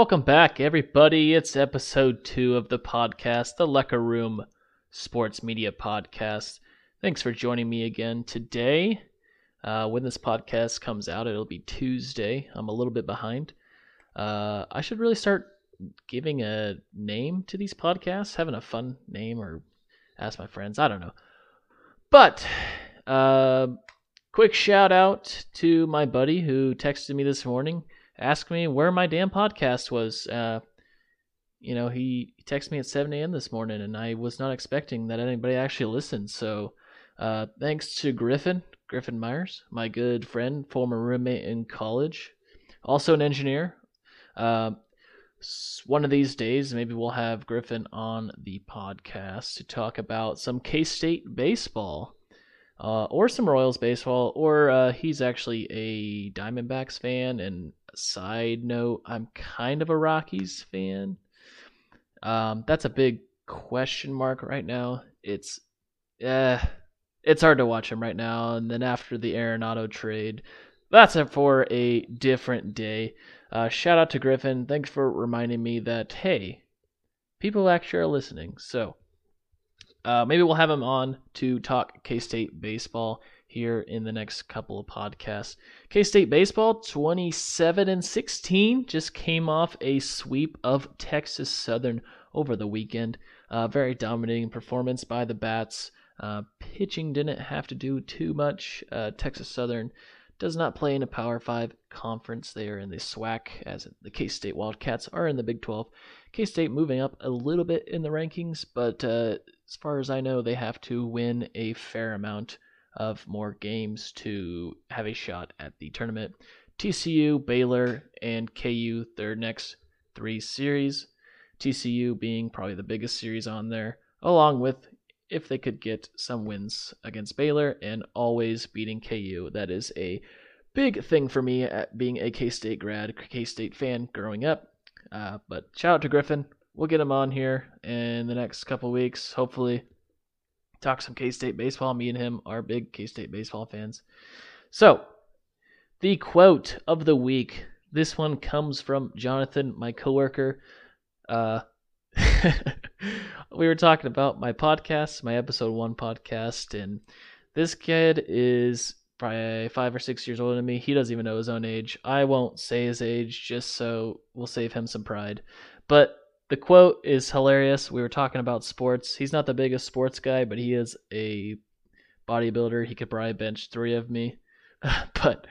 Welcome back, everybody. It's episode two of the podcast, the Lecker Room Sports Media Podcast. Thanks for joining me again today. Uh, when this podcast comes out, it'll be Tuesday. I'm a little bit behind. Uh, I should really start giving a name to these podcasts, having a fun name, or ask my friends. I don't know. But, uh, quick shout out to my buddy who texted me this morning asked me where my damn podcast was. Uh, you know, he, texted me at 7 a.m. this morning, and I was not expecting that anybody actually listened. So, uh, thanks to Griffin, Griffin Myers, my good friend, former roommate in college, also an engineer. Uh, one of these days, maybe we'll have Griffin on the podcast to talk about some K State baseball. Uh, or some Royals baseball, or uh, he's actually a Diamondbacks fan and side note, I'm kind of a Rockies fan. Um, that's a big question mark right now. It's, uh, it's hard to watch him right now. And then after the Arenado trade, that's it for a different day. Uh, shout out to Griffin. Thanks for reminding me that hey, people actually are listening. So uh, maybe we'll have him on to talk K State baseball here in the next couple of podcasts. K State baseball 27 and 16 just came off a sweep of Texas Southern over the weekend. Uh, very dominating performance by the Bats. Uh, pitching didn't have to do too much. Uh, Texas Southern does not play in a Power 5 conference. They are in the SWAC, as the K State Wildcats are in the Big 12. K State moving up a little bit in the rankings, but uh, as far as I know, they have to win a fair amount of more games to have a shot at the tournament. TCU, Baylor, and KU, their next three series. TCU being probably the biggest series on there, along with if they could get some wins against Baylor and always beating KU. That is a big thing for me at being a K State grad, K State fan growing up. Uh, but shout out to Griffin. We'll get him on here in the next couple weeks, hopefully talk some K State baseball. Me and him are big K State baseball fans. So, the quote of the week. This one comes from Jonathan, my coworker. Uh, we were talking about my podcast, my episode one podcast, and this kid is probably five or six years older than me. He doesn't even know his own age. I won't say his age just so we'll save him some pride. But the quote is hilarious. We were talking about sports. He's not the biggest sports guy, but he is a bodybuilder. He could probably bench three of me. but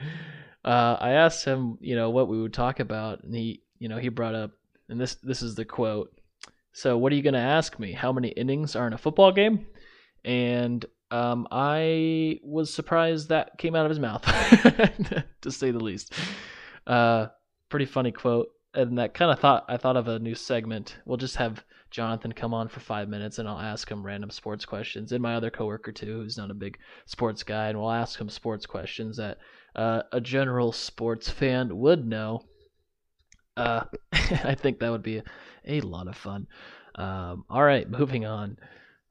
uh, I asked him, you know, what we would talk about, and he, you know, he brought up, and this this is the quote. So, what are you going to ask me? How many innings are in a football game? And um, I was surprised that came out of his mouth, to say the least. Uh, pretty funny quote and that kind of thought I thought of a new segment. We'll just have Jonathan come on for five minutes, and I'll ask him random sports questions, and my other coworker too, who's not a big sports guy, and we'll ask him sports questions that uh, a general sports fan would know. Uh, I think that would be a, a lot of fun. Um, all right, moving on.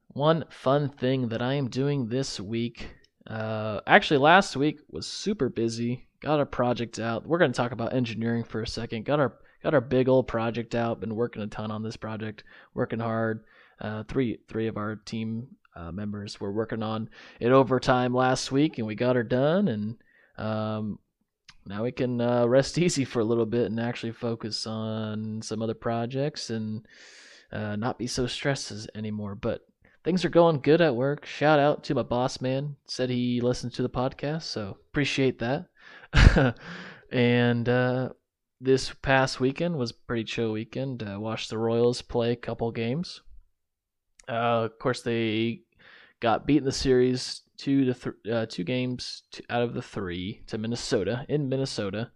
One fun thing that I am doing this week. Uh, actually, last week was super busy. Got our project out. We're going to talk about engineering for a second. Got our got our big old project out. Been working a ton on this project, working hard. Uh, three three of our team uh, members were working on it overtime last week, and we got her done. And um, now we can uh, rest easy for a little bit and actually focus on some other projects and uh, not be so stressed anymore. But things are going good at work. Shout out to my boss man. Said he listens to the podcast, so appreciate that. and uh, this past weekend was pretty chill weekend. Uh, watched the Royals play a couple games. Uh, of course, they got beat in the series two to th- uh, two games to, out of the three to Minnesota in Minnesota.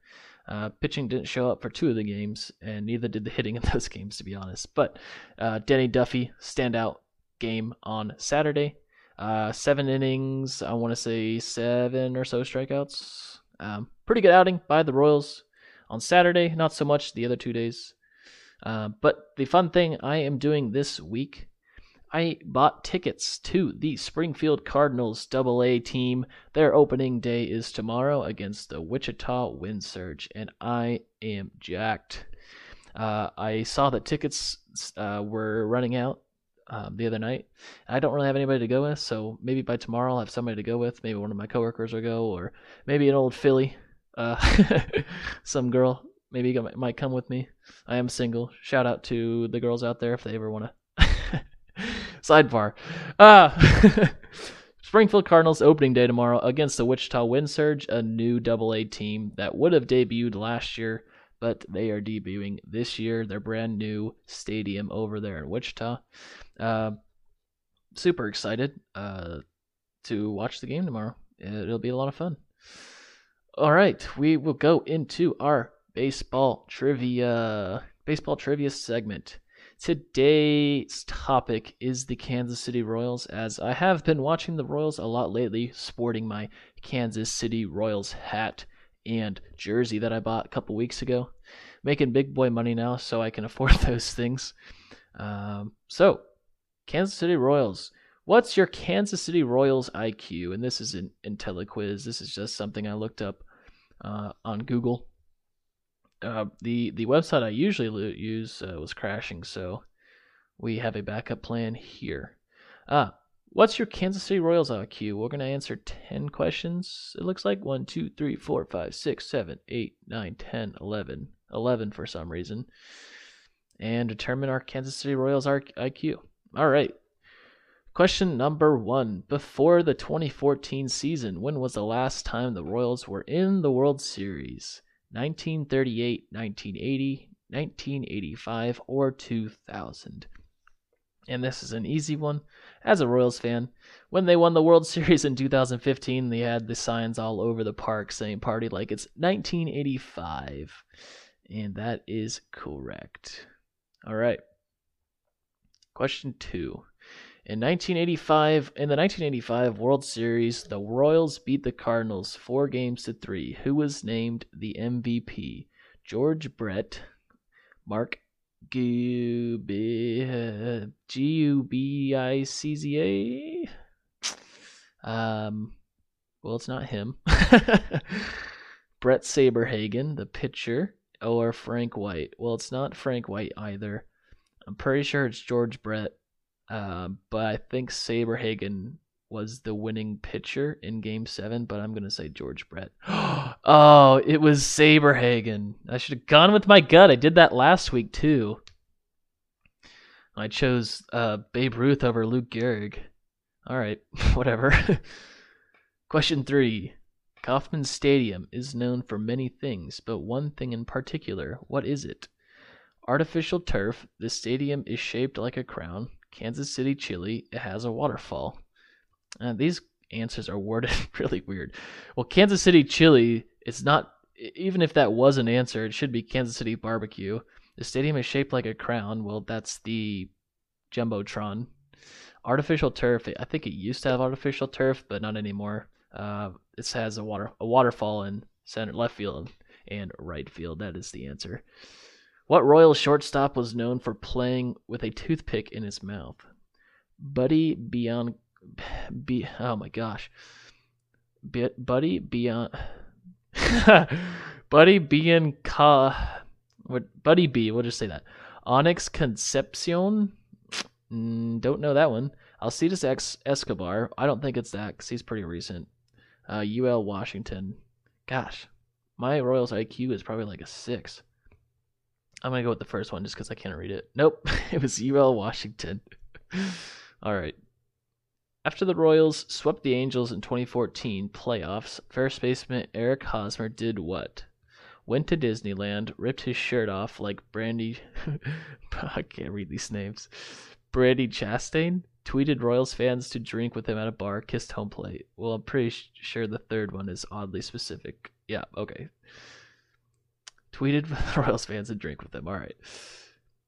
Uh, pitching didn't show up for two of the games, and neither did the hitting in those games, to be honest. But uh, Danny Duffy, standout game on Saturday. Uh, seven innings, I want to say seven or so strikeouts. Um, pretty good outing by the Royals on Saturday, not so much the other two days. Uh, but the fun thing I am doing this week I bought tickets to the Springfield Cardinals Double A team. Their opening day is tomorrow against the Wichita Wind Surge, and I am jacked. Uh, I saw that tickets uh, were running out um, the other night. I don't really have anybody to go with, so maybe by tomorrow I'll have somebody to go with. Maybe one of my coworkers will go, or maybe an old filly, uh, some girl maybe might come with me. I am single. Shout out to the girls out there if they ever want to Sidebar. Uh, Springfield Cardinals opening day tomorrow against the Wichita Wind Surge, a new Double A team that would have debuted last year, but they are debuting this year. Their brand new stadium over there in Wichita. Uh, super excited uh, to watch the game tomorrow. It'll be a lot of fun. All right, we will go into our baseball trivia baseball trivia segment. Today's topic is the Kansas City Royals, as I have been watching the Royals a lot lately, sporting my Kansas City Royals hat and jersey that I bought a couple weeks ago. Making big boy money now, so I can afford those things. Um, so, Kansas City Royals. What's your Kansas City Royals IQ? And this is an IntelliQuiz. This is just something I looked up uh, on Google uh, the the website I usually use uh, was crashing, so we have a backup plan here. Ah, what's your Kansas City Royals IQ? We're gonna answer ten questions. It looks like one, two, three, four, five, six, seven, eight, nine, ten, eleven, eleven for some reason, and determine our Kansas City Royals IQ. All right. Question number one. Before the 2014 season, when was the last time the Royals were in the World Series? 1938, 1980, 1985, or 2000. And this is an easy one. As a Royals fan, when they won the World Series in 2015, they had the signs all over the park saying party like it's 1985. And that is correct. All right. Question two. In 1985, in the 1985 World Series, the Royals beat the Cardinals four games to three. Who was named the MVP? George Brett, Mark G U B I C Z A. Um, well, it's not him. Bret Saberhagen, the pitcher, or Frank White. Well, it's not Frank White either. I'm pretty sure it's George Brett. Uh, but I think Saberhagen was the winning pitcher in Game Seven. But I'm gonna say George Brett. oh, it was Saberhagen. I should have gone with my gut. I did that last week too. I chose uh, Babe Ruth over Luke Gehrig. All right, whatever. Question three. Kauffman Stadium is known for many things, but one thing in particular. What is it? Artificial turf. The stadium is shaped like a crown. Kansas City chili. It has a waterfall. Uh, these answers are worded really weird. Well, Kansas City chili is not. Even if that was an answer, it should be Kansas City barbecue. The stadium is shaped like a crown. Well, that's the jumbotron. Artificial turf. I think it used to have artificial turf, but not anymore. Uh, it has a water a waterfall in center, left field, and right field. That is the answer. What Royal shortstop was known for playing with a toothpick in his mouth? Buddy Beyond. Be, oh my gosh. Be, Buddy Beyond. Buddy. Ka, what, Buddy B, we'll just say that. Onix Concepcion? Mm, don't know that one. Alcides X Escobar. I don't think it's that because he's pretty recent. Uh, UL Washington. Gosh, my Royals IQ is probably like a six. I'm gonna go with the first one just because I can't read it. Nope, it was UL Washington. All right. After the Royals swept the Angels in 2014 playoffs, first baseman Eric Hosmer did what? Went to Disneyland, ripped his shirt off like Brandy. I can't read these names. Brandi Chastain tweeted Royals fans to drink with him at a bar, kissed home plate. Well, I'm pretty sure the third one is oddly specific. Yeah, okay. Tweeted with the Royals fans and drink with them. All right.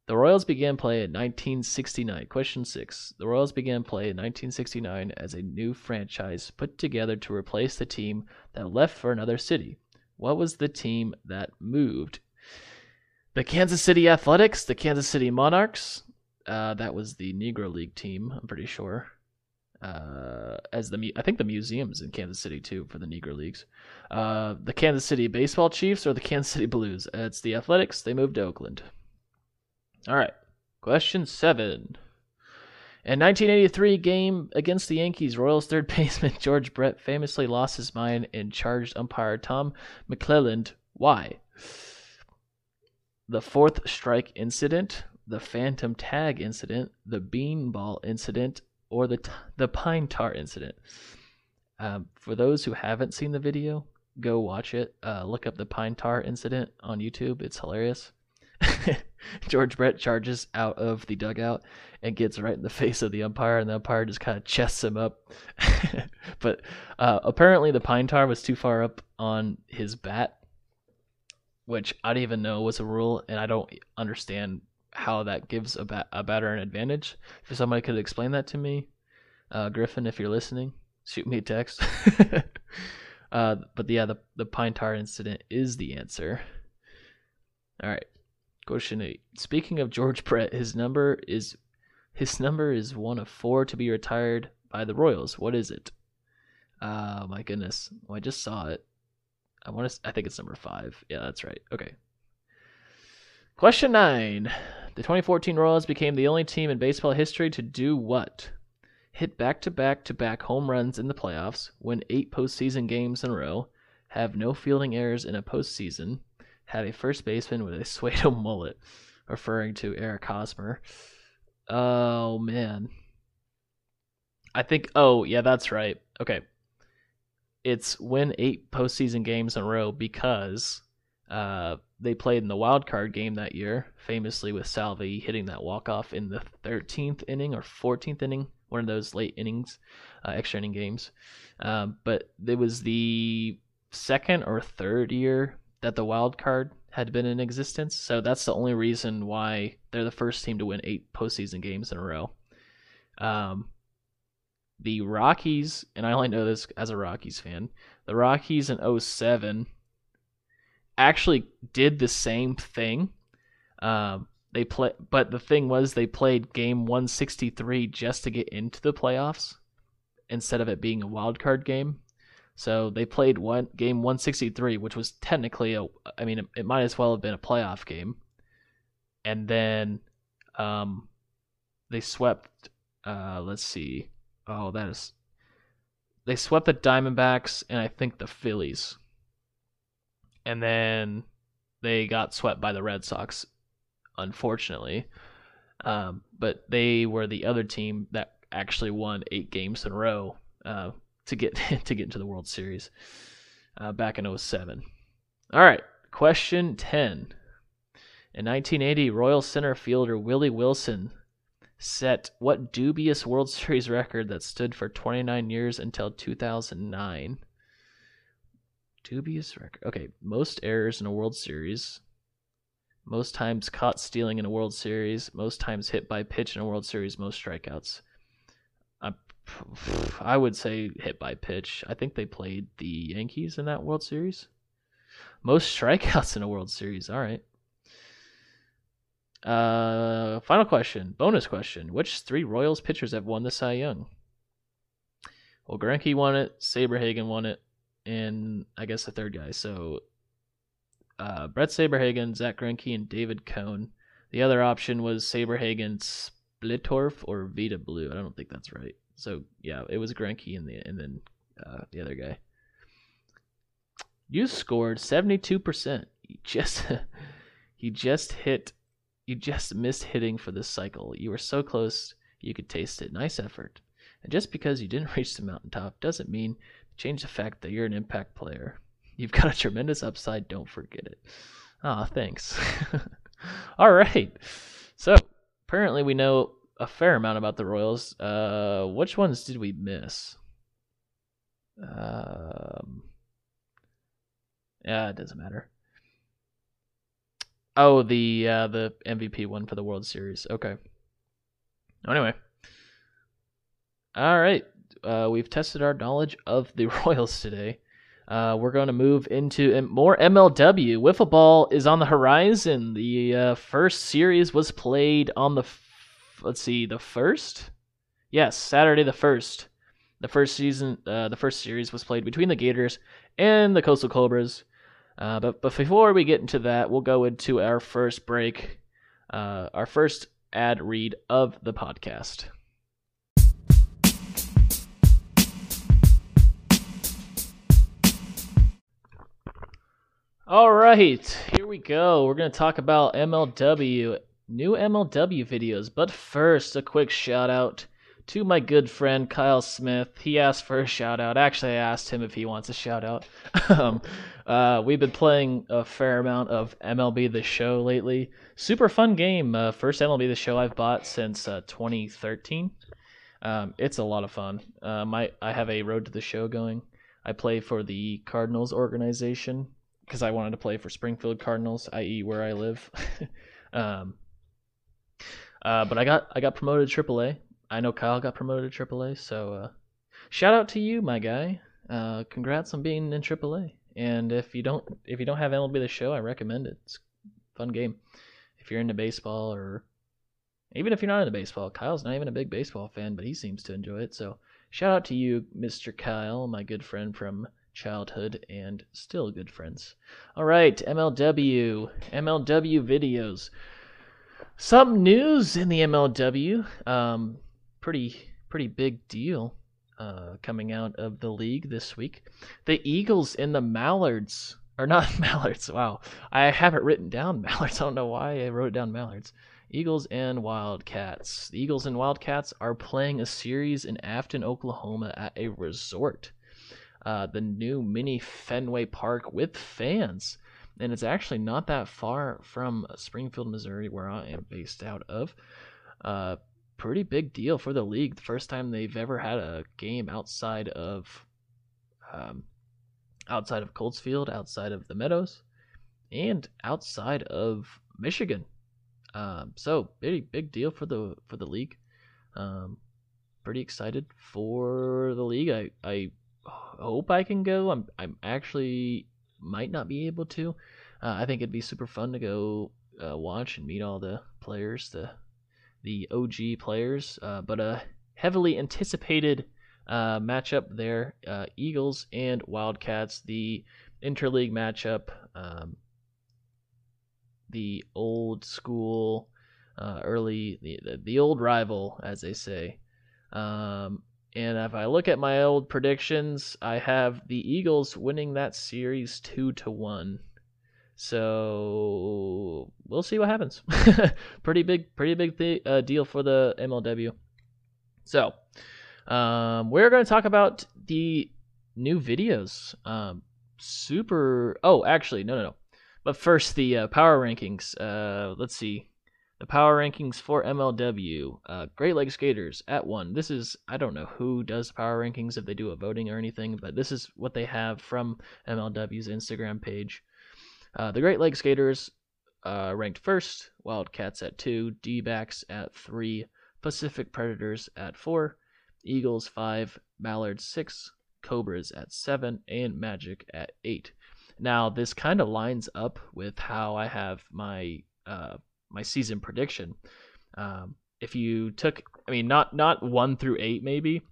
The Royals began play in 1969. Question six. The Royals began play in 1969 as a new franchise put together to replace the team that left for another city. What was the team that moved? The Kansas City Athletics, the Kansas City Monarchs. Uh, that was the Negro League team, I'm pretty sure. Uh, as the I think the museum's in Kansas City too for the Negro Leagues. Uh, the Kansas City Baseball Chiefs or the Kansas City Blues. It's the Athletics. They moved to Oakland. All right. Question seven. In 1983 game against the Yankees, Royals third baseman George Brett famously lost his mind and charged umpire Tom McClelland. Why? The fourth strike incident, the phantom tag incident, the beanball incident, or the t- the pine tar incident. Um, for those who haven't seen the video, go watch it. Uh, look up the pine tar incident on YouTube. It's hilarious. George Brett charges out of the dugout and gets right in the face of the umpire, and the umpire just kind of chests him up. but uh, apparently, the pine tar was too far up on his bat, which I didn't even know was a rule, and I don't understand how that gives a, bat- a batter an advantage. If somebody could explain that to me, uh, Griffin, if you're listening, shoot me a text. uh, but yeah, the the pine tar incident is the answer. All right. Question eight. Speaking of George Brett, his number is his number is one of four to be retired by the Royals. What is it? Oh my goodness. Well, I just saw it. I want to. I think it's number five. Yeah, that's right. Okay. Question nine. The 2014 Royals became the only team in baseball history to do what? Hit back to back to back home runs in the playoffs, win eight postseason games in a row, have no fielding errors in a postseason, had a first baseman with a Suedo mullet, referring to Eric Hosmer. Oh man. I think oh yeah, that's right. Okay. It's win eight postseason games in a row because uh, they played in the wild card game that year, famously with Salvy hitting that walk off in the 13th inning or 14th inning, one of those late innings, uh, extra inning games. Um, but it was the second or third year that the wild card had been in existence. So that's the only reason why they're the first team to win eight postseason games in a row. Um, the Rockies, and I only know this as a Rockies fan, the Rockies in 07 actually did the same thing. Um, they play, but the thing was they played game 163 just to get into the playoffs instead of it being a wild card game. So they played one game 163, which was technically a. I mean, it, might as well have been a playoff game. And then, um, they swept. Uh, let's see. Oh, that is. They swept the Diamondbacks and I think the Phillies. And then they got swept by the Red Sox, unfortunately. Um, but they were the other team that actually won eight games in a row. Uh, to get to get into the World Series uh, back in 07. All right, question 10. In 1980, Royal center fielder Willie Wilson set what dubious World Series record that stood for 29 years until 2009? Dubious record. Okay, most errors in a World Series, most times caught stealing in a World Series, most times hit by pitch in a World Series, most strikeouts. I I would say hit by pitch. I think they played the Yankees in that World Series. Most strikeouts in a World Series. All right. Uh, final question, bonus question. Which three Royals pitchers have won the Cy Young? Well, Greinke won it, Saberhagen won it, and I guess the third guy. So, uh, Bret Saberhagen, Zack Greinke, and David Cone. The other option was Saberhagen, Splittorff, or Vida Blue. I don't think that's right. So yeah, it was Greinke and the and then uh, the other guy. You scored seventy two percent. You just you just hit you just missed hitting for this cycle. You were so close you could taste it. Nice effort. And just because you didn't reach the mountaintop doesn't mean change the fact that you're an impact player. You've got a tremendous upside. Don't forget it. Ah, thanks. All right. So apparently we know a fair amount about the Royals. Uh, which ones did we miss? Um, yeah, it doesn't matter. Oh, the uh, the MVP one for the World Series. Okay. Anyway. All right. Uh, we've tested our knowledge of the Royals today. Uh, we're going to move into more MLW. Wiffle ball is on the horizon. The uh, first series was played on the, f- let's see, the first. Yes, Saturday the first. The first season, uh, the first series was played between the Gators and the Coastal Cobras. Uh, but but before we get into that, we'll go into our first break, uh, our first ad read of the podcast. All right, here we go. We're going to talk about MLW, new MLW videos. But first, a quick shout out to my good friend Kyle Smith. He asked for a shout out. Actually, I asked him if he wants a shout out. um, uh, we've been playing a fair amount of MLB The Show lately. Super fun game. Uh, first MLB The Show I've bought since uh, 2013. Um, it's a lot of fun. Um, I, I have a Road to the Show going. I play for the Cardinals organization because I wanted to play for Springfield Cardinals, i.e., where I live. um, uh, but I got I got promoted to AAA. I know Kyle got promoted to AAA, so uh, shout out to you, my guy. Uh, congrats on being in AAA. And if you don't if you don't have MLB the Show, I recommend it. It's a fun game. If you're into baseball or even if you're not into baseball, Kyle's not even a big baseball fan, but he seems to enjoy it. So shout out to you, Mr. Kyle, my good friend from childhood and still good friends. All right, MLW, MLW videos. Some news in the MLW. Um, pretty pretty big deal uh, coming out of the league this week. The Eagles and the Mallards are not Mallards. Wow, I have it written down Mallards. I don't know why I wrote down Mallards. Eagles and Wildcats. The Eagles and Wildcats are playing a series in Afton, Oklahoma at a resort uh, the new mini Fenway Park with fans. And it's actually not that far from Springfield, Missouri, where I am based out of. Uh, pretty big deal for the league. The first time they've ever had a game outside of um, outside of Coltsfield, outside of the Meadows, and outside of Michigan. Um, so big big deal for the for the league. Um, pretty excited for the league. I I hope I can go. I'm I'm actually might not be able to. Uh, I think it'd be super fun to go uh, watch and meet all the players, the the OG players. Uh, but a heavily anticipated uh, matchup there: uh, Eagles and Wildcats. The interleague matchup. Um, the old school, uh, early the, the, old rival, as they say. Um, and if I look at my old predictions, I have the Eagles winning that series two to one. So we'll see what happens. pretty big, pretty big th- uh, deal for the MLW. So um, we're going to talk about the new videos. Um, super. Oh, actually, no, no, no. But first, the uh, power rankings. Uh, let's see. The power rankings for MLW. Uh, Great Lakes Skaters at one. This is I don't know who does power rankings if they do a voting or anything, but this is what they have from MLW's Instagram page. Uh, the Great Lakes Skaters uh, ranked first, Wildcats at two, D-backs at three, Pacific Predators at four, Eagles five, Mallards six, Cobras at seven, and Magic at eight. Now this kind of lines up with how I have my uh, my season prediction. Um, if you took, I mean, not not one through eight maybe,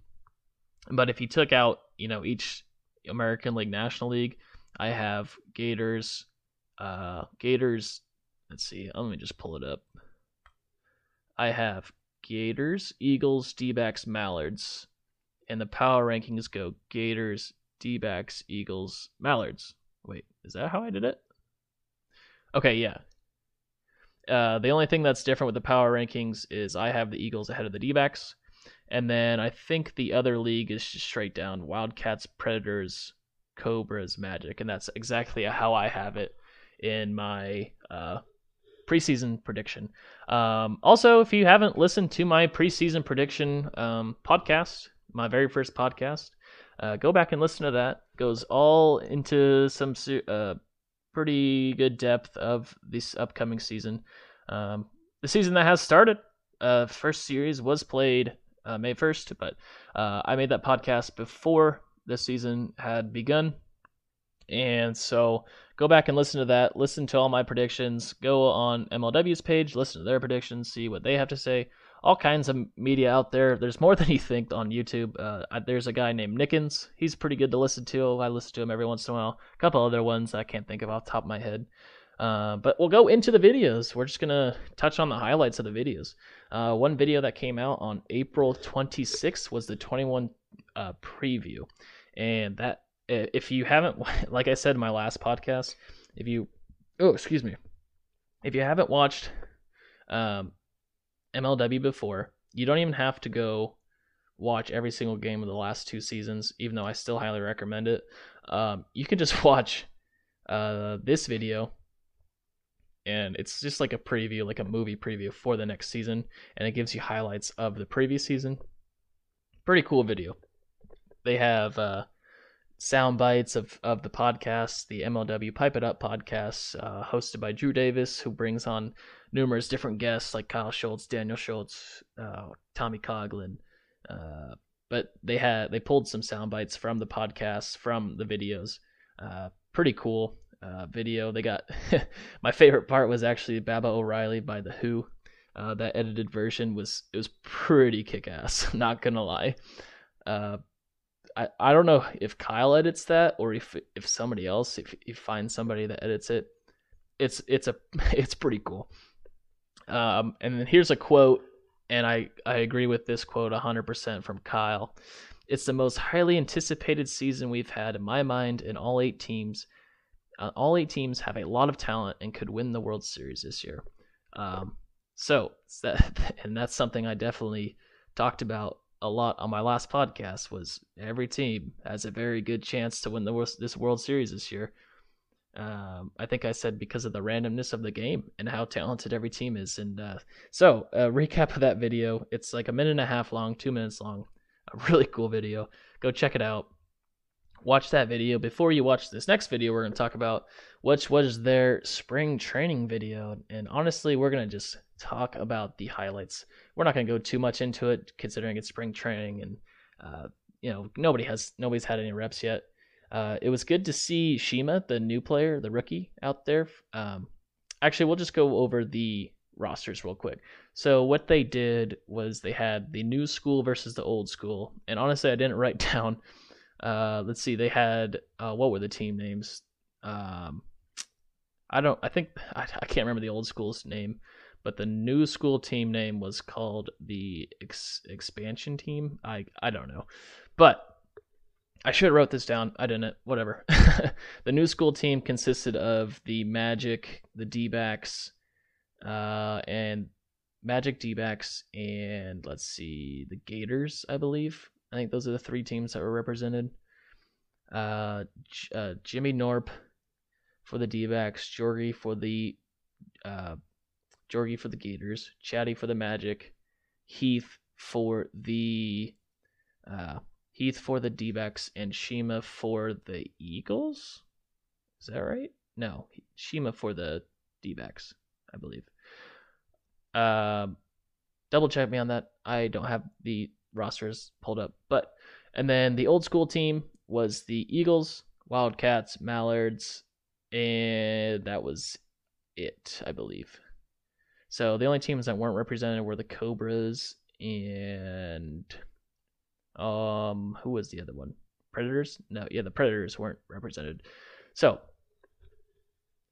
but if you took out, you know, each American League, National League, I have Gators, uh, Gators. Let's see, let me just pull it up. I have Gators, Eagles, D-backs, Mallards, and the power rankings go Gators, D-backs, Eagles, Mallards. Wait, is that how I did it? Okay, yeah. Uh, the only thing that's different with the power rankings is I have the Eagles ahead of the D-backs, and then I think the other league is just straight down Wildcats, Predators, Cobras, Magic, and that's exactly how I have it in my uh, preseason prediction. Um, also, if you haven't listened to my preseason prediction um, podcast, my very first podcast, uh, go back and listen to that. It goes all into some uh, pretty good depth of this upcoming season. Um, the season that has started, uh, first series was played uh, May 1st, but uh, I made that podcast before the season had begun. And so go back and listen to that. Listen to all my predictions. Go on MLW's page, listen to their predictions, see what they have to say. All kinds of media out there. There's more than you think on YouTube. Uh, there's a guy named Nickens. He's pretty good to listen to. I listen to him every once in a while. A couple other ones I can't think of off the top of my head. Uh, but we'll go into the videos. We're just gonna touch on the highlights of the videos. Uh, one video that came out on April 26th was the 21 uh, preview, and that if you haven't, like I said in my last podcast, if you, oh excuse me, if you haven't watched um, MLW before, you don't even have to go watch every single game of the last two seasons, even though I still highly recommend it. Um, you can just watch uh, this video and it's just like a preview, like a movie preview for the next season, and it gives you highlights of the previous season. Pretty cool video. They have uh, sound bites of, of the podcast, the MLW Pipe It Up podcast, uh, hosted by Drew Davis, who brings on numerous different guests like Kyle Schultz, Daniel Schultz, uh, Tommy Coglin. Uh, but they had they pulled some sound bites from the podcast, from the videos. Uh, pretty cool uh, video. They got my favorite part was actually Baba O'Riley by the Who. Uh, that edited version was it was pretty kick ass. Not gonna lie. I I don't know if Kyle edits that or if if somebody else if you find somebody that edits it. It's it's a it's pretty cool. Um, and then here's a quote, and I I agree with this quote 100% from Kyle. It's the most highly anticipated season we've had in my mind in all eight teams uh, all eight teams have a lot of talent and could win the World Series this year. Um, so that, and that's something I definitely talked about a lot on my last podcast. Was every team has a very good chance to win the this World Series this year. Um, I think I said because of the randomness of the game and how talented every team is. And uh, so, a recap of that video. It's like a minute and a half long, two minutes long. A really cool video. Go check it out watch that video before you watch this next video we're going to talk about which was their spring training video and honestly we're going to just talk about the highlights we're not going to go too much into it considering it's spring training and uh, you know nobody has nobody's had any reps yet uh, it was good to see shima the new player the rookie out there um, actually we'll just go over the rosters real quick so what they did was they had the new school versus the old school and honestly i didn't write down uh, let's see. They had uh, what were the team names? Um, I don't. I think I, I can't remember the old school's name, but the new school team name was called the ex- expansion team. I I don't know, but I should have wrote this down. I didn't. Whatever. the new school team consisted of the Magic, the D-backs, uh, and Magic D-backs, and let's see, the Gators, I believe. I think those are the three teams that were represented. Uh, uh, Jimmy Norp for the D-backs, Jorgie for the uh, Jorgie for the Gators, Chatty for the Magic, Heath for the uh, Heath for the D-backs, and Shima for the Eagles. Is that right? No, Shima for the D-backs, I believe. Uh, double check me on that. I don't have the rosters pulled up. But and then the old school team was the Eagles, Wildcats, Mallards, and that was it, I believe. So the only teams that weren't represented were the Cobras and um who was the other one? Predators? No, yeah, the Predators weren't represented. So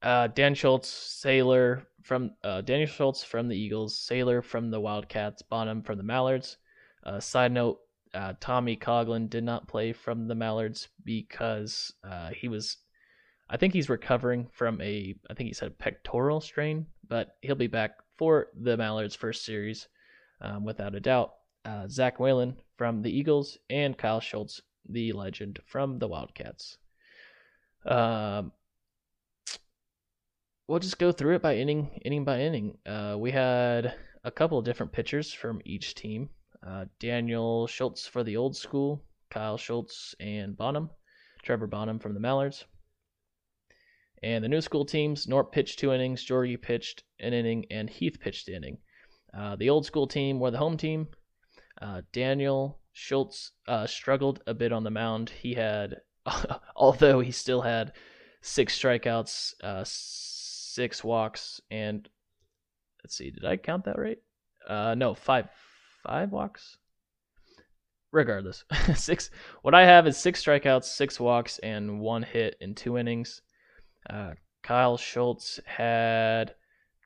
uh, Dan Schultz, Sailor from uh, Daniel Schultz from the Eagles, Sailor from the Wildcats, Bonham from the Mallards, uh, side note: uh, Tommy Coglin did not play from the Mallards because uh, he was, I think he's recovering from a, I think he said pectoral strain, but he'll be back for the Mallards first series um, without a doubt. Uh, Zach Whalen from the Eagles and Kyle Schultz, the legend from the Wildcats. Um, we'll just go through it by inning, inning by inning. Uh, we had a couple of different pitchers from each team. Uh, Daniel Schultz for the old school, Kyle Schultz and Bonham, Trevor Bonham from the Mallards. And the new school teams, Norp pitched two innings, Georgie pitched an inning, and Heath pitched an inning. Uh, the old school team were the home team. Uh, Daniel Schultz uh, struggled a bit on the mound. He had, although he still had six strikeouts, uh, six walks, and let's see, did I count that right? Uh, no, five, five walks. Regardless, six. What I have is six strikeouts, six walks, and one hit in two innings. Uh, Kyle Schultz had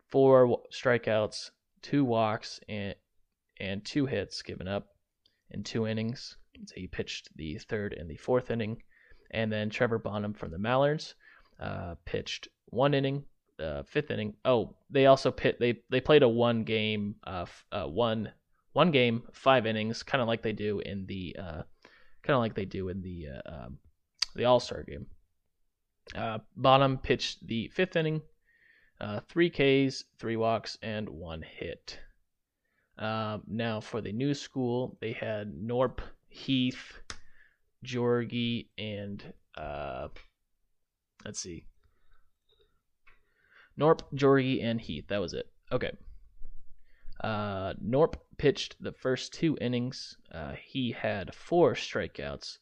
four strikeouts, two walks, and and two hits given up in two innings. So he pitched the third and the fourth inning, and then Trevor Bonham from the Mallards uh, pitched one inning, uh, fifth inning. Oh, they also pit they they played a one game uh, uh one one game five innings, kind of like they do in the uh, kind of like they do in the uh, um, the All Star game. Uh, pitched the fifth inning, uh, three Ks, three walks, and one hit. Uh, now for the new school, they had Norp, Heath, Georgie, and uh, let's see, Norp, Georgie, and Heath. That was it. Okay. Uh, Norp pitched the first two innings. Uh, he had four strikeouts.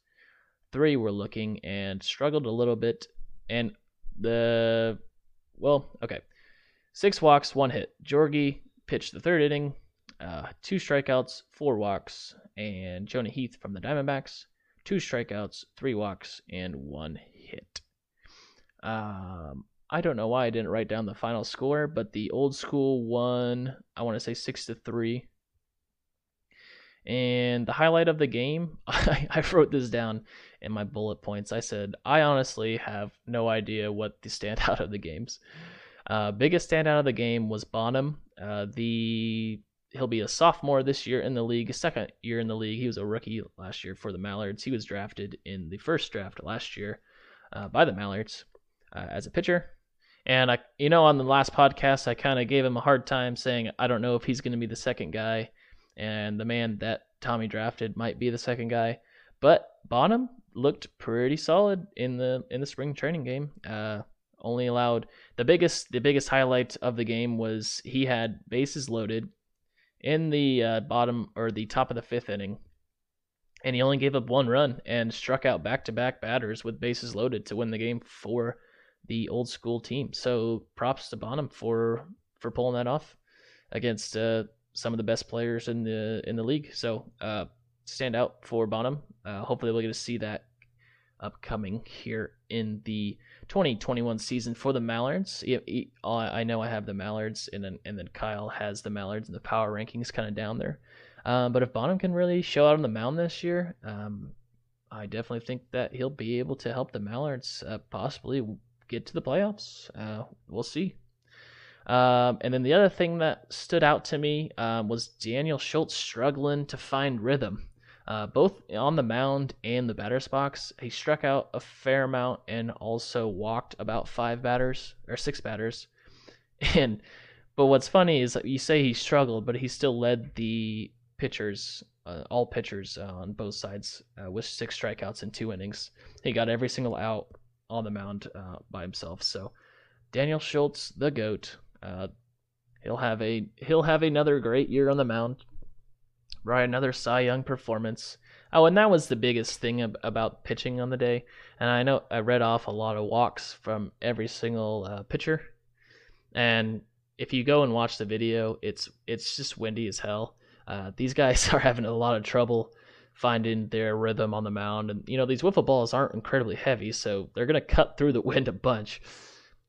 Three were looking and struggled a little bit. And the, well, okay. Six walks, one hit. Georgie pitched the third inning, uh, two strikeouts, four walks. And Jonah Heath from the Diamondbacks, two strikeouts, three walks, and one hit. Um, I don't know why I didn't write down the final score, but the old school won, I want to say 6 to 3. And the highlight of the game, I, I wrote this down in my bullet points. I said, I honestly have no idea what the standout of the games. Uh, biggest standout of the game was Bonham. Uh, the he'll be a sophomore this year in the league, second year in the league. He was a rookie last year for the Mallards. He was drafted in the first draft last year uh, by the Mallards uh, as a pitcher. And I, you know, on the last podcast, I kind of gave him a hard time saying I don't know if he's going to be the second guy, and the man that Tommy drafted might be the second guy. But Bonham looked pretty solid in the in the spring training game. Uh, only allowed the biggest the biggest highlight of the game was he had bases loaded in the uh, bottom or the top of the fifth inning, and he only gave up one run and struck out back to back batters with bases loaded to win the game for the old school team. So props to Bonham for for pulling that off against uh, some of the best players in the in the league. So uh, stand out for Bonham. Uh, hopefully we'll get to see that upcoming here in the 2021 season for the Mallards. I know I have the Mallards, and then and then Kyle has the Mallards and the power rankings kind of down there. Um, but if Bonham can really show out on the mound this year, um, I definitely think that he'll be able to help the Mallards uh, possibly get to the playoffs. Uh, we'll see. Um, and then the other thing that stood out to me um, was Daniel Schultz struggling to find rhythm, uh, both on the mound and the batter's box. He struck out a fair amount and also walked about five batters or six batters. And but what's funny is that you say he struggled, but he still led the pitchers, uh, all pitchers uh, on both sides, uh, with six strikeouts in two innings. He got every single out on the mound uh, by himself. So Daniel Schultz, the goat, uh, he'll have a he'll have another great year on the mound. Right, another Cy Young performance. Oh, and that was the biggest thing ab- about pitching on the day. And I know I read off a lot of walks from every single uh, pitcher. And if you go and watch the video, it's it's just windy as hell. Uh, these guys are having a lot of trouble finding their rhythm on the mound. And you know these wiffle balls aren't incredibly heavy, so they're gonna cut through the wind a bunch.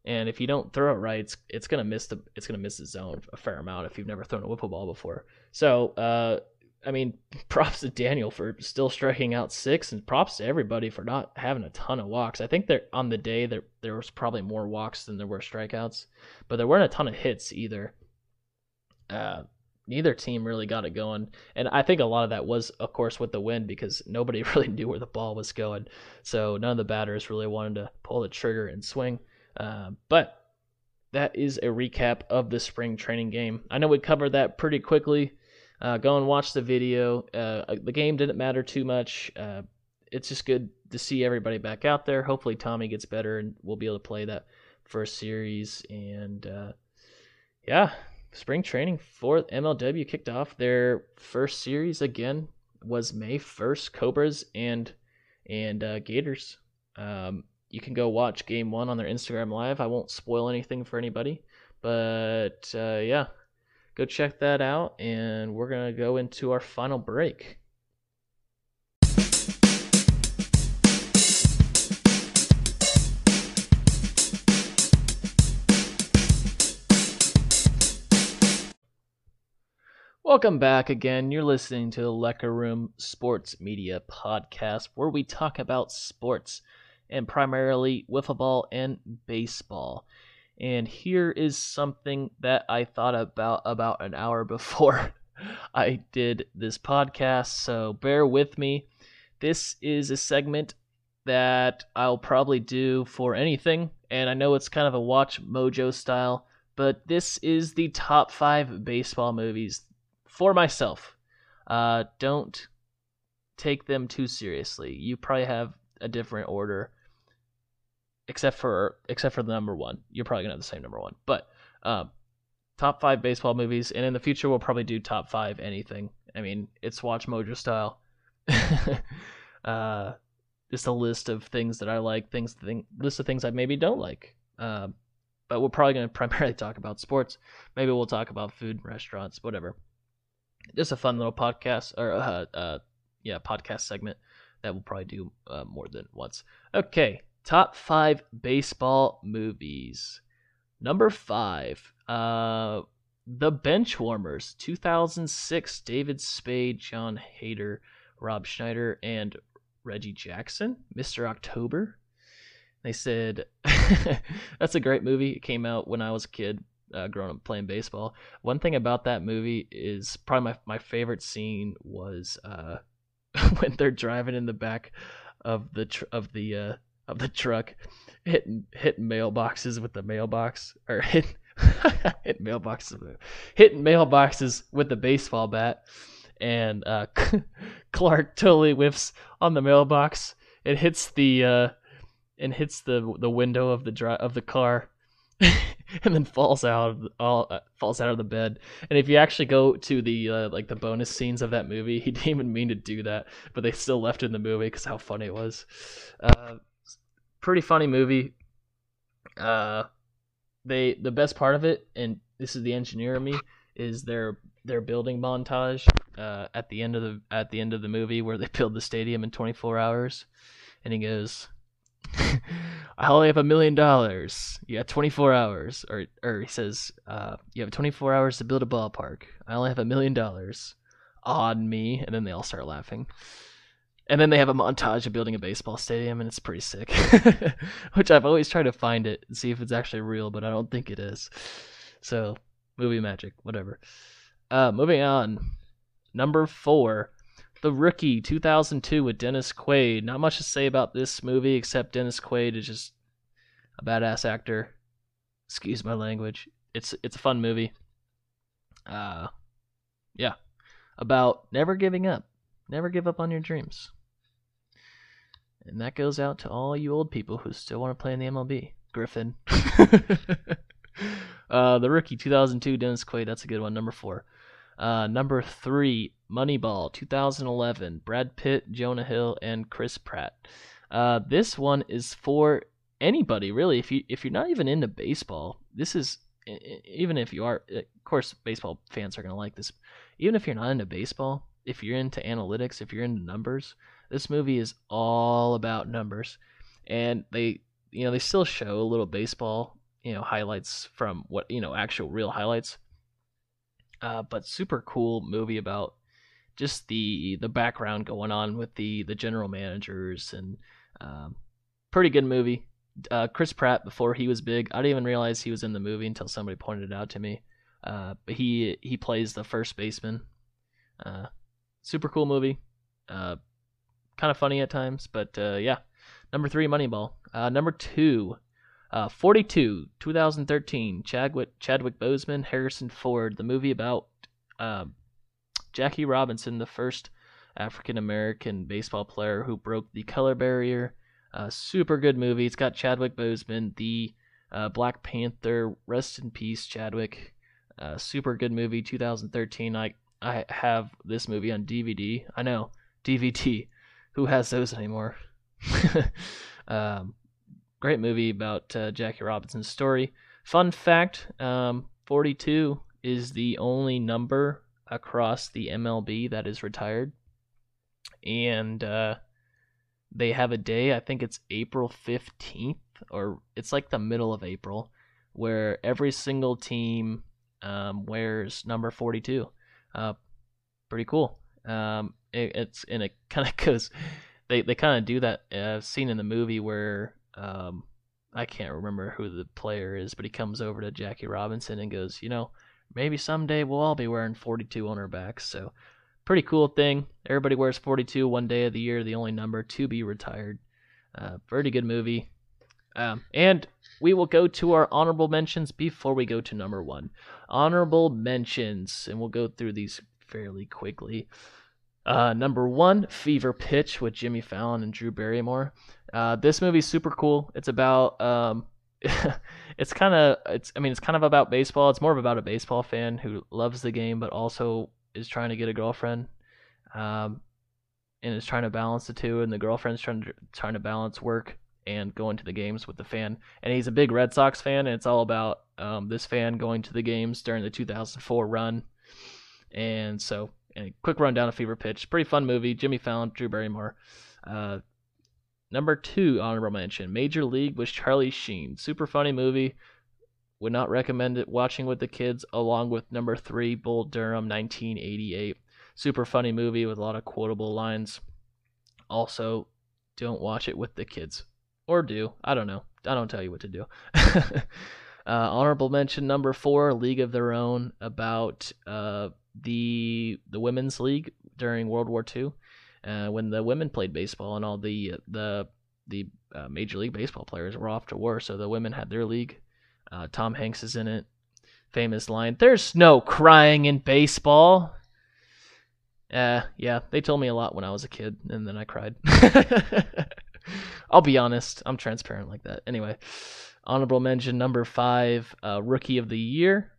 And if you don't throw it right, it's, it's gonna miss the it's gonna miss the zone a fair amount if you've never thrown a wiffle ball before. So uh, I mean, props to Daniel for still striking out six, and props to everybody for not having a ton of walks. I think that on the day there there was probably more walks than there were strikeouts, but there weren't a ton of hits either. Uh, neither team really got it going. And I think a lot of that was, of course, with the wind because nobody really knew where the ball was going. So none of the batters really wanted to pull the trigger and swing. Uh, but that is a recap of the spring training game. I know we covered that pretty quickly. Uh, go and watch the video. Uh, the game didn't matter too much. Uh, it's just good to see everybody back out there. Hopefully, Tommy gets better and we'll be able to play that first series, and uh, yeah, spring training for MLW kicked off their first series again was May first. Cobras and and uh, Gators. Um, you can go watch game one on their Instagram live. I won't spoil anything for anybody, but uh, yeah, go check that out. And we're gonna go into our final break. Welcome back again. You're listening to the Lecker Room Sports Media Podcast, where we talk about sports and primarily wiffle ball and baseball. And here is something that I thought about about an hour before I did this podcast, so bear with me. This is a segment that I'll probably do for anything, and I know it's kind of a watch mojo style, but this is the top five baseball movies for myself. Uh, don't take them too seriously. You probably have a different order, except for except for the number one. You're probably gonna have the same number one. But uh, top five baseball movies, and in the future we'll probably do top five anything. I mean, it's Watch Mojo style. uh, just a list of things that I like, things thing, list of things I maybe don't like. Uh, but we're probably going to primarily talk about sports. Maybe we'll talk about food, restaurants, whatever just a fun little podcast or uh, uh yeah podcast segment that we'll probably do uh, more than once. Okay, top five baseball movies. Number five, uh, The Benchwarmers, 2006. David Spade, Jon Heder, Rob Schneider, and Reggie Jackson, Mr. October. They said that's a great movie. It came out when I was a kid uh, growing up playing baseball. One thing about that movie is probably my my favorite scene was uh, when they're driving in the back of the tr- of the uh, of the truck, hitting hitting mailboxes with the mailbox or hitting hitting mailboxes hitting mailboxes with the baseball bat, and uh, Clark totally whiffs on the mailbox. It hits the uh, and hits the the window of the dri- of the car and then falls out of all uh, falls out of the bed. And if you actually go to the uh, like the bonus scenes of that movie, he didn't even mean to do that, but they still left it in the movie because how funny it was. Uh, pretty funny movie. Uh, they the best part of it, and this is the engineer of me, is their their building montage uh, at the end of the at the end of the movie where they build the stadium in 24 hours, and he goes I only have a million dollars. You got 24 hours. Or, or he says, uh, you have 24 hours to build a ballpark. I only have a million dollars on me. And then they all start laughing. And then they have a montage of building a baseball stadium, and it's pretty sick. Which I've always tried to find it and see if it's actually real, but I don't think it is. So, movie magic, whatever. Uh, moving on. Number four the Rookie 2002 with Dennis Quaid. Not much to say about this movie except Dennis Quaid is just a badass actor. Excuse my language. It's it's a fun movie. Uh yeah. About never giving up. Never give up on your dreams. And that goes out to all you old people who still want to play in the MLB. Griffin. uh, the rookie 2002 Dennis Quaid. That's a good one. Number four. Uh, number three, Moneyball, 2011. Brad Pitt, Jonah Hill, and Chris Pratt. Uh, this one is for anybody really. If you if you're not even into baseball, this is even if you are. Of course, baseball fans are gonna like this. Even if you're not into baseball, if you're into analytics, if you're into numbers, this movie is all about numbers, and they you know they still show a little baseball you know highlights from what you know actual real highlights uh, but super cool movie about just the the background going on with the the general managers and um, pretty good movie. Uh, Chris Pratt before he was big, I didn't even realize he was in the movie until somebody pointed it out to me. Uh, but he he plays the first baseman. Uh, super cool movie. Kind of funny at times, but uh, yeah. Number three, Moneyball. Uh, number two, uh, 42, 2013, Chadwick, Chadwick Boseman, Harrison Ford, the movie about uh, Jackie Robinson, the first African American baseball player who broke the color barrier. Uh, super good movie. It's got Chadwick Boseman, the Uh, Black Panther, rest in peace, Chadwick. Uh, super good movie, 2013. I I have this movie on DVD. I know DVD. Who has those anymore? um, great movie about uh, Jackie Robinson's story. Fun fact: um, 42 is the only number across the MLB that is retired, and uh, they have a day. I think it's April 15th, or it's like the middle of April, where every single team um, wears number 42. Uh, pretty cool. Um, it, it's and it kind of goes. They they kind of do that uh, scene in the movie where um, I can't remember who the player is, but he comes over to Jackie Robinson and goes, you know, maybe someday we'll all be wearing 42 on our backs. So pretty cool thing. Everybody wears 42 one day of the year, the only number to be retired. Uh, pretty good movie. Um, and we will go to our honorable mentions before we go to number one. Honorable mentions, and we'll go through these fairly quickly. Uh, number one, Fever Pitch with Jimmy Fallon and Drew Barrymore. Uh, this movie's super cool. It's about um, it's kind of it's I mean it's kind of about baseball. It's more of about a baseball fan who loves the game but also is trying to get a girlfriend, um, and is trying to balance the two. And the girlfriend's trying to trying to balance work and going to the games with the fan. And he's a big Red Sox fan, and it's all about um, this fan going to the games during the 2004 run. And so, a quick rundown of Fever Pitch. Pretty fun movie. Jimmy Fallon, Drew Barrymore. Uh, number two honorable mention: Major League with Charlie Sheen. Super funny movie. Would not recommend it watching with the kids. Along with number three, Bull Durham, 1988. Super funny movie with a lot of quotable lines. Also, don't watch it with the kids or do. I don't know. I don't tell you what to do. uh, honorable mention number four, League of Their Own, about uh, the the women's league during World War II, uh, when the women played baseball and all the the the uh, Major League Baseball players were off to war, so the women had their league. Uh, Tom Hanks is in it. Famous line: "There's no crying in baseball." Uh, yeah, they told me a lot when I was a kid, and then I cried. I'll be honest. I'm transparent like that. Anyway, honorable mention number five, uh, Rookie of the Year,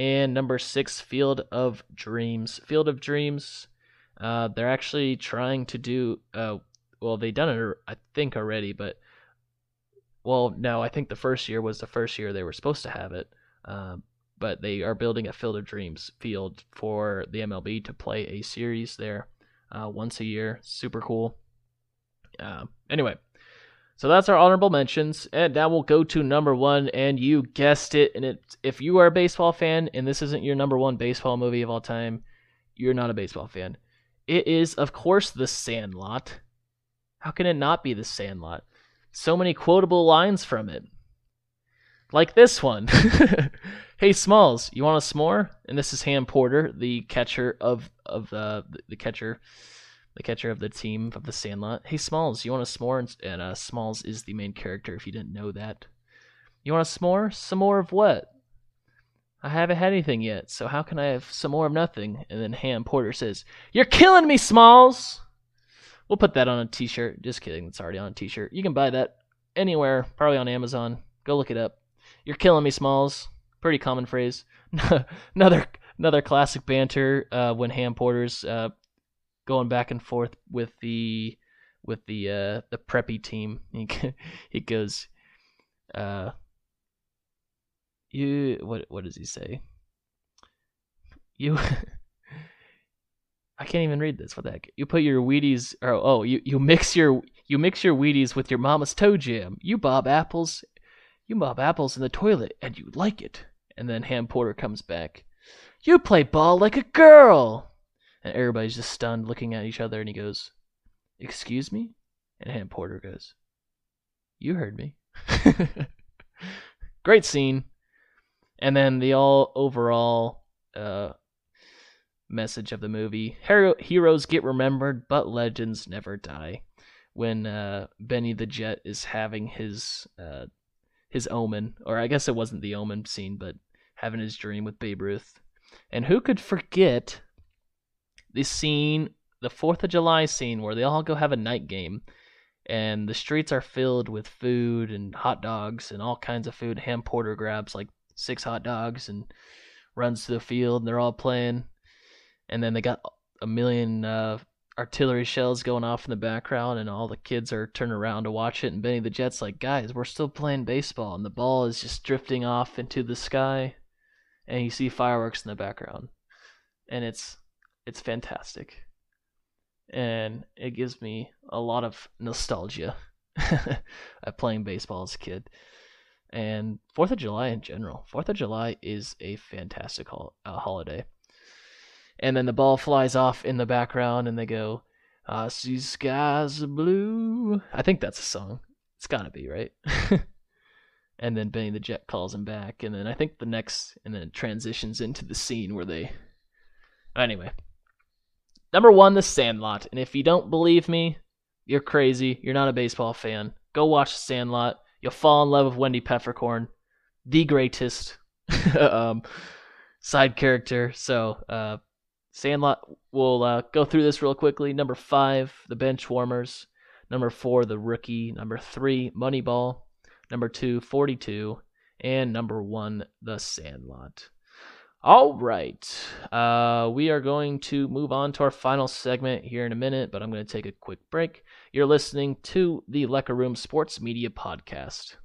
and number six, Field of Dreams. Field of Dreams. Uh, they're actually trying to do. Uh, well, they done it, I think, already, but well, no, I think the first year was the first year they were supposed to have it. Uh, but they are building a Field of Dreams field for the MLB to play a series there uh, once a year. Super cool. Uh, anyway, so that's our honorable mentions, and now we'll go to number one. And you guessed it, and if you are a baseball fan and this isn't your number one baseball movie of all time, you're not a baseball fan. It is, of course, The Sandlot. How can it not be The Sandlot? So many quotable lines from it. Like this one. hey Smalls, you want a s'more? And this is Ham Porter, the catcher of of uh, the catcher the catcher of the team of the Sandlot. Hey Smalls, you want a s'more? And uh, Smalls is the main character. If you didn't know that, you want a s'more? Some more of what? I haven't had anything yet, so how can I have some more of nothing? And then Ham Porter says, "You're killing me, Smalls." We'll put that on a T-shirt. Just kidding, it's already on a T-shirt. You can buy that anywhere, probably on Amazon. Go look it up. You're killing me, Smalls. Pretty common phrase. another another classic banter uh, when Ham Porter's uh, going back and forth with the with the uh, the preppy team. He he goes, uh, you what what does he say? You. I can't even read this. What the heck? You put your Wheaties, or oh, you, you mix your you mix your Wheaties with your mama's toe jam. You bob apples, you bob apples in the toilet, and you like it. And then Ham Porter comes back. You play ball like a girl. And everybody's just stunned looking at each other, and he goes, Excuse me? And Ham Porter goes, You heard me. Great scene. And then the all overall uh, message of the movie Hero- heroes get remembered, but legends never die. When uh, Benny the Jet is having his uh, his omen, or I guess it wasn't the omen scene, but having his dream with Babe Ruth. And who could forget the scene, the Fourth of July scene, where they all go have a night game, and the streets are filled with food and hot dogs and all kinds of food. Ham Porter grabs like six hot dogs and runs to the field, and they're all playing. And then they got a million uh, artillery shells going off in the background, and all the kids are turning around to watch it. And Benny the Jet's like, "Guys, we're still playing baseball," and the ball is just drifting off into the sky, and you see fireworks in the background, and it's it's fantastic, and it gives me a lot of nostalgia at playing baseball as a kid. And Fourth of July in general, Fourth of July is a fantastic uh, holiday. And then the ball flies off in the background and they go i see skies blue. I think that's a song. It's gotta be right? And then benny the jet calls him back and then i think the next and then it transitions into the scene where they anyway number one the sandlot and if you don't believe me you're crazy you're not a baseball fan go watch the sandlot you'll fall in love with wendy peppercorn the greatest um, side character so uh, Sandlot, we'll uh, go through this real quickly. Number five, the bench warmers. Number four, the rookie. Number three, Moneyball. Number two, 42. And number one, the Sandlot. All right. Uh, we are going to move on to our final segment here in a minute, but I'm going to take a quick break. You're listening to the Lecker Room Sports Media Podcast.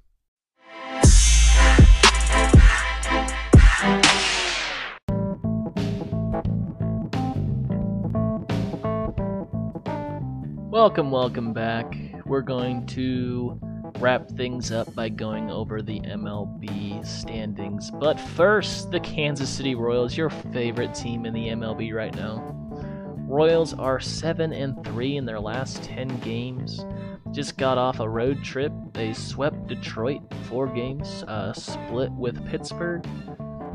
Welcome, welcome back. We're going to wrap things up by going over the MLB standings. But first, the Kansas City Royals, your favorite team in the MLB right now. Royals are 7 and 3 in their last 10 games. Just got off a road trip. They swept Detroit 4 games, uh, split with Pittsburgh,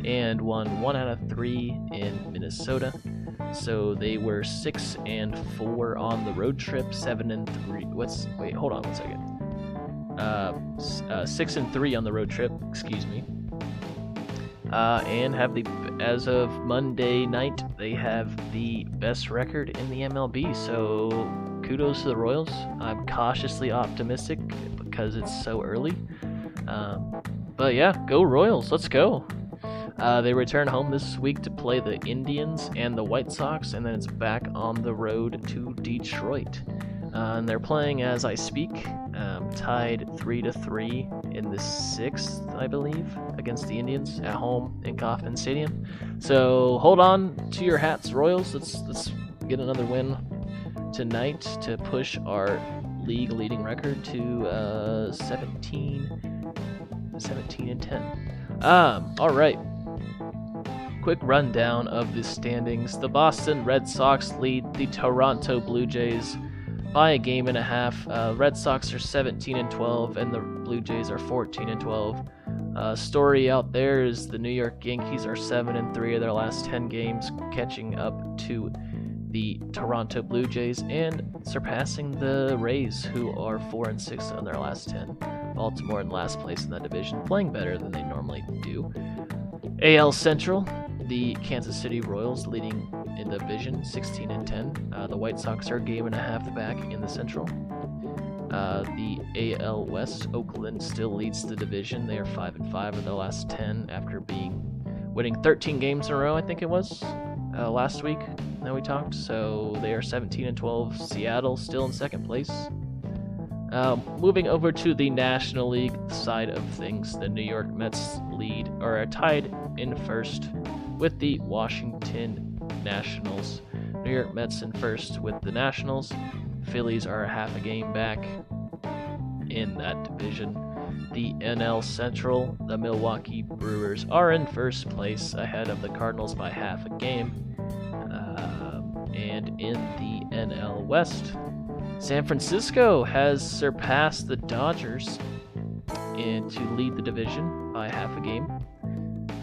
and won 1 out of 3 in Minnesota. So they were six and four on the road trip, seven and three. What's wait? Hold on one second. Uh, uh, six and three on the road trip. Excuse me. Uh, and have the as of Monday night they have the best record in the MLB. So kudos to the Royals. I'm cautiously optimistic because it's so early. Um, but yeah, go Royals. Let's go. Uh, they return home this week to play the Indians and the White Sox, and then it's back on the road to Detroit. Uh, and they're playing as I speak, um, tied three to three in the sixth, I believe, against the Indians at home in Kauffman Stadium. So hold on to your hats, Royals. Let's let's get another win tonight to push our league leading record to uh, 17, 17 and 10. Um, all right. Quick rundown of the standings. The Boston Red Sox lead the Toronto Blue Jays by a game and a half. Uh, Red Sox are 17 and 12, and the Blue Jays are 14 and 12. Uh, story out there is the New York Yankees are 7 and 3 of their last 10 games, catching up to the Toronto Blue Jays and surpassing the Rays, who are 4 and 6 on their last 10. Baltimore in last place in that division, playing better than they normally do. AL Central, the Kansas City Royals leading in the division 16 and 10. Uh, the White Sox are game and a half back in the Central. Uh, the AL West, Oakland still leads the division. They are five and five of the last 10 after being winning 13 games in a row. I think it was uh, last week that we talked. So they are 17 and 12. Seattle still in second place. Uh, moving over to the National League side of things, the New York Mets lead or are tied in first with the Washington Nationals. New York Mets in first with the Nationals. Phillies are half a game back in that division. The NL Central, the Milwaukee Brewers are in first place ahead of the Cardinals by half a game. Um, and in the NL West, San Francisco has surpassed the Dodgers and to lead the division by half a game.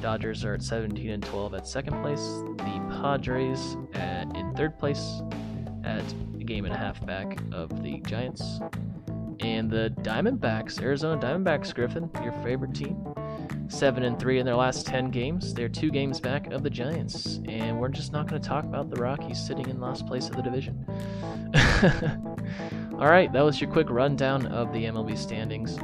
Dodgers are at 17 and 12 at second place. The Padres at, in third place at a game and a half back of the Giants. And the Diamondbacks, Arizona Diamondbacks, Griffin, your favorite team, seven and three in their last ten games. They're two games back of the Giants, and we're just not going to talk about the Rockies sitting in last place of the division. All right, that was your quick rundown of the MLB standings.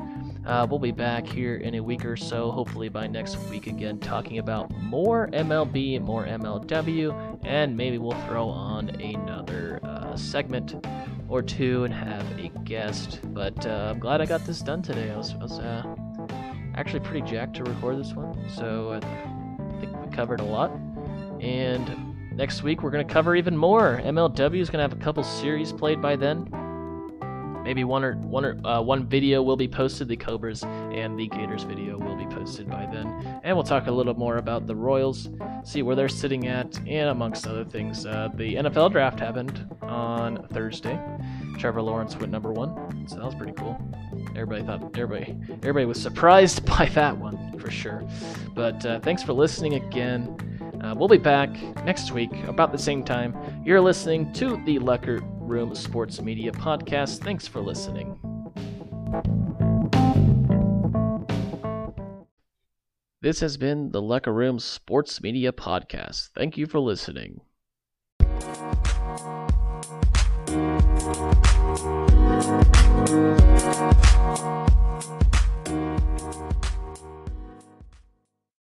Uh, we'll be back here in a week or so, hopefully by next week again, talking about more MLB, more MLW, and maybe we'll throw on another uh, segment or two and have a guest. But uh, I'm glad I got this done today. I was, I was uh, actually pretty jacked to record this one, so I think we covered a lot. And next week we're going to cover even more. MLW is going to have a couple series played by then maybe one or one or uh, one video will be posted. The Cobras and the Gators video will be posted by then, and we'll talk a little more about the Royals, see where they're sitting at, and amongst other things. Uh, the NFL draft happened on Thursday. Trevor Lawrence went number one, so that was pretty cool. Everybody thought everybody everybody was surprised by that one for sure. But uh, thanks for listening again. Uh, we'll be back next week about the same time. You're listening to the Lecker Room Sports Media Podcast. Thanks for listening. This has been the Lecker Room Sports Media Podcast. Thank you for listening.